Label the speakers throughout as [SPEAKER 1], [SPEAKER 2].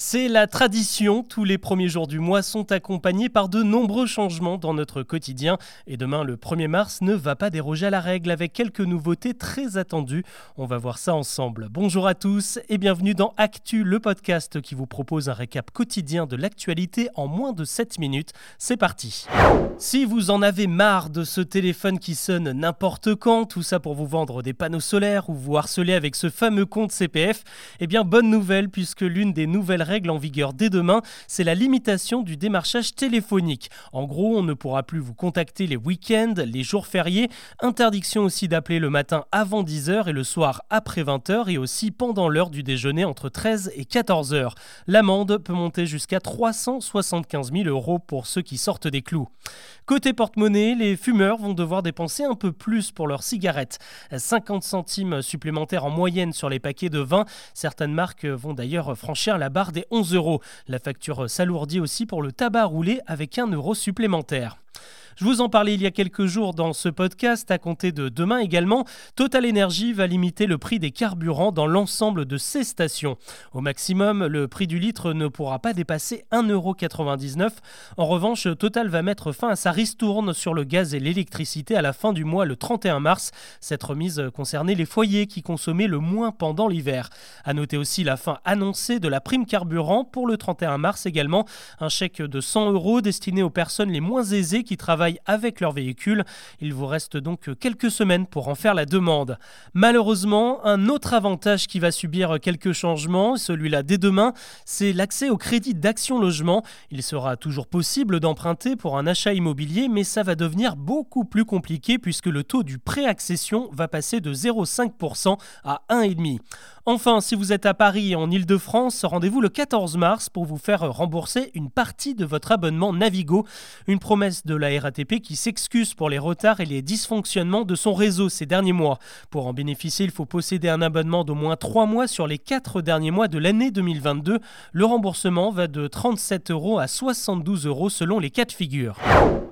[SPEAKER 1] C'est la tradition, tous les premiers jours du mois sont accompagnés par de nombreux changements dans notre quotidien et demain le 1er mars ne va pas déroger à la règle avec quelques nouveautés très attendues. On va voir ça ensemble. Bonjour à tous et bienvenue dans Actu, le podcast qui vous propose un récap quotidien de l'actualité en moins de 7 minutes. C'est parti. Si vous en avez marre de ce téléphone qui sonne n'importe quand, tout ça pour vous vendre des panneaux solaires ou vous harceler avec ce fameux compte CPF, eh bien bonne nouvelle puisque l'une des nouvelles règle en vigueur dès demain, c'est la limitation du démarchage téléphonique. En gros, on ne pourra plus vous contacter les week-ends, les jours fériés, interdiction aussi d'appeler le matin avant 10h et le soir après 20h et aussi pendant l'heure du déjeuner entre 13 et 14h. L'amende peut monter jusqu'à 375 000 euros pour ceux qui sortent des clous. Côté porte-monnaie, les fumeurs vont devoir dépenser un peu plus pour leurs cigarettes. 50 centimes supplémentaires en moyenne sur les paquets de vin. Certaines marques vont d'ailleurs franchir la barre des 11 euros. La facture s'alourdit aussi pour le tabac roulé avec 1 euro supplémentaire. Je vous en parlais il y a quelques jours dans ce podcast, à compter de demain également, Total Energy va limiter le prix des carburants dans l'ensemble de ses stations. Au maximum, le prix du litre ne pourra pas dépasser 1,99€. En revanche, Total va mettre fin à sa ristourne sur le gaz et l'électricité à la fin du mois le 31 mars. Cette remise concernait les foyers qui consommaient le moins pendant l'hiver. À noter aussi la fin annoncée de la prime carburant pour le 31 mars également, un chèque de 100 euros destiné aux personnes les moins aisées qui travaillent avec leur véhicule. Il vous reste donc quelques semaines pour en faire la demande. Malheureusement, un autre avantage qui va subir quelques changements, celui-là dès demain, c'est l'accès au crédit d'action logement. Il sera toujours possible d'emprunter pour un achat immobilier, mais ça va devenir beaucoup plus compliqué puisque le taux du pré-accession va passer de 0,5% à 1,5%. Enfin, si vous êtes à Paris et en Ile-de-France, rendez-vous le 14 mars pour vous faire rembourser une partie de votre abonnement Navigo. Une promesse de la RATP qui s'excuse pour les retards et les dysfonctionnements de son réseau ces derniers mois. Pour en bénéficier, il faut posséder un abonnement d'au moins 3 mois sur les 4 derniers mois de l'année 2022. Le remboursement va de 37 euros à 72 euros selon les cas de figure.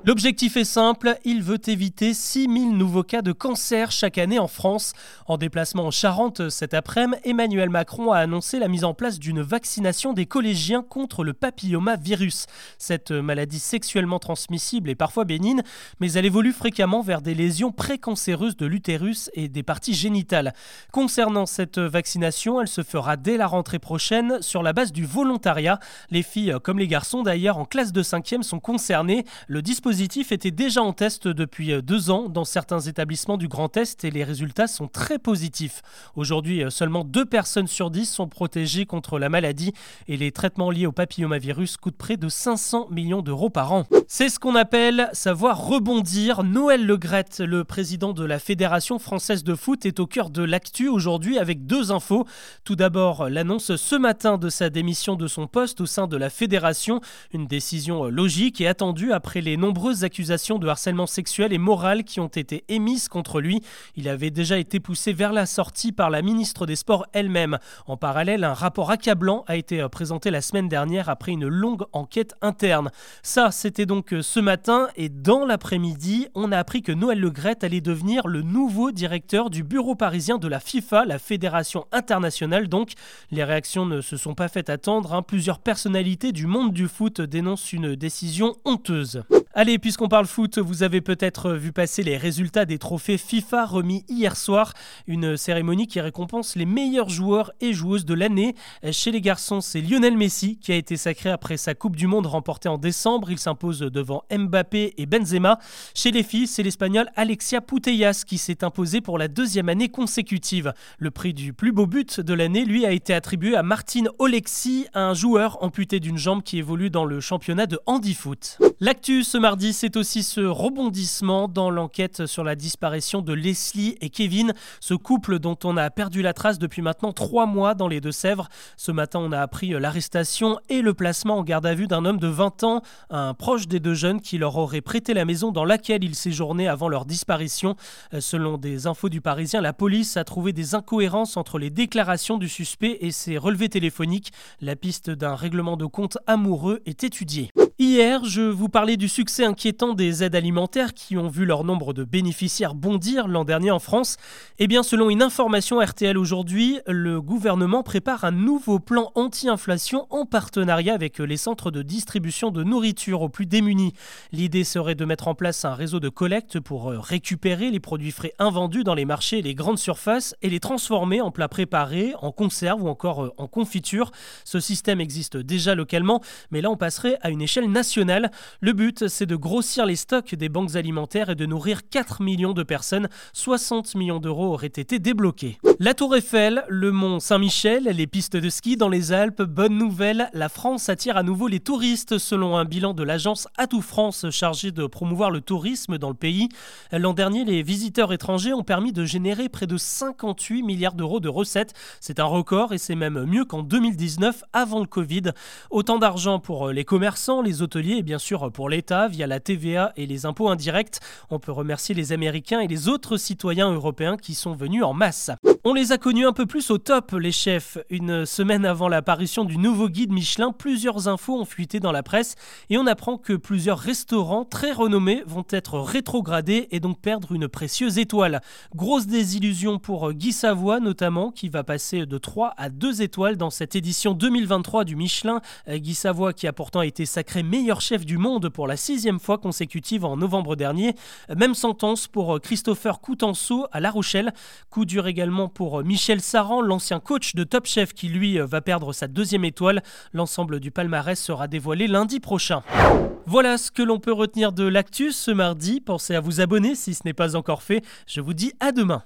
[SPEAKER 1] L'objectif est simple, il veut éviter 6000 nouveaux cas de cancer chaque année en France. En déplacement en Charente cet après-midi, Emmanuel Macron a annoncé la mise en place d'une vaccination des collégiens contre le papillomavirus. Cette maladie sexuellement transmissible est parfois bénigne, mais elle évolue fréquemment vers des lésions précancéreuses de l'utérus et des parties génitales. Concernant cette vaccination, elle se fera dès la rentrée prochaine sur la base du volontariat. Les filles comme les garçons d'ailleurs en classe de 5e sont concernés. Le dispositif était déjà en test depuis deux ans dans certains établissements du Grand Est et les résultats sont très positifs. Aujourd'hui, seulement deux personnes sur dix sont protégées contre la maladie et les traitements liés au papillomavirus coûtent près de 500 millions d'euros par an. C'est ce qu'on appelle savoir rebondir. Noël Legrette, le président de la Fédération française de foot, est au cœur de l'actu aujourd'hui avec deux infos. Tout d'abord, l'annonce ce matin de sa démission de son poste au sein de la fédération, une décision logique et attendue après les nombreuses accusations de harcèlement sexuel et moral qui ont été émises contre lui. Il avait déjà été poussé vers la sortie par la ministre des Sports elle-même. En parallèle, un rapport accablant a été euh, présenté la semaine dernière après une longue enquête interne. Ça, c'était donc euh, ce matin et dans l'après-midi, on a appris que Noël Legrette allait devenir le nouveau directeur du bureau parisien de la FIFA, la fédération internationale donc. Les réactions ne se sont pas faites attendre, hein. plusieurs personnalités du monde du foot dénoncent une décision honteuse. Allez, puisqu'on parle foot, vous avez peut-être vu passer les résultats des trophées FIFA remis hier soir, une cérémonie qui récompense les meilleurs joueurs et joueuses de l'année. Chez les garçons, c'est Lionel Messi qui a été sacré après sa Coupe du Monde remportée en décembre. Il s'impose devant Mbappé et Benzema. Chez les filles, c'est l'Espagnol Alexia Putellas qui s'est imposé pour la deuxième année consécutive. Le prix du plus beau but de l'année, lui, a été attribué à Martine Olexi, un joueur amputé d'une jambe qui évolue dans le championnat de handi-foot. L'actu mardi, c'est aussi ce rebondissement dans l'enquête sur la disparition de Leslie et Kevin, ce couple dont on a perdu la trace depuis maintenant trois mois dans les Deux-Sèvres. Ce matin, on a appris l'arrestation et le placement en garde à vue d'un homme de 20 ans, un proche des deux jeunes qui leur aurait prêté la maison dans laquelle ils séjournaient avant leur disparition. Selon des infos du Parisien, la police a trouvé des incohérences entre les déclarations du suspect et ses relevés téléphoniques. La piste d'un règlement de compte amoureux est étudiée. Hier, je vous parlais du succès inquiétant des aides alimentaires qui ont vu leur nombre de bénéficiaires bondir l'an dernier en France. Eh bien, selon une information RTL aujourd'hui, le gouvernement prépare un nouveau plan anti-inflation en partenariat avec les centres de distribution de nourriture aux plus démunis. L'idée serait de mettre en place un réseau de collecte pour euh, récupérer les produits frais invendus dans les marchés et les grandes surfaces et les transformer en plats préparés, en conserve ou encore euh, en confiture. Ce système existe déjà localement, mais là on passerait à une échelle nationale. Le but, c'est de grossir les stocks des banques alimentaires et de nourrir 4 millions de personnes. 60 millions d'euros auraient été débloqués. La Tour Eiffel, le mont Saint-Michel, les pistes de ski dans les Alpes, bonne nouvelle, la France attire à nouveau les touristes selon un bilan de l'agence Atout France chargée de promouvoir le tourisme dans le pays. L'an dernier, les visiteurs étrangers ont permis de générer près de 58 milliards d'euros de recettes. C'est un record et c'est même mieux qu'en 2019 avant le Covid. Autant d'argent pour les commerçants, les hôteliers et bien sûr pour l'État via la TVA et les impôts indirects. On peut remercier les Américains et les autres citoyens européens qui sont venus en masse. On les a connus un peu plus au top, les chefs. Une semaine avant l'apparition du nouveau guide Michelin, plusieurs infos ont fuité dans la presse et on apprend que plusieurs restaurants très renommés vont être rétrogradés et donc perdre une précieuse étoile. Grosse désillusion pour Guy Savoie notamment, qui va passer de 3 à 2 étoiles dans cette édition 2023 du Michelin. Guy Savoie qui a pourtant été sacré meilleur chef du monde pour la sixième fois consécutive en novembre dernier. Même sentence pour Christopher Coutenceau à La Rochelle. Coup dur également pour Michel Saran, l'ancien coach de Top Chef qui lui va perdre sa deuxième étoile. L'ensemble du palmarès sera dévoilé lundi prochain. Voilà ce que l'on peut retenir de l'actus ce mardi. Pensez à vous abonner si ce n'est pas encore fait. Je vous dis à demain.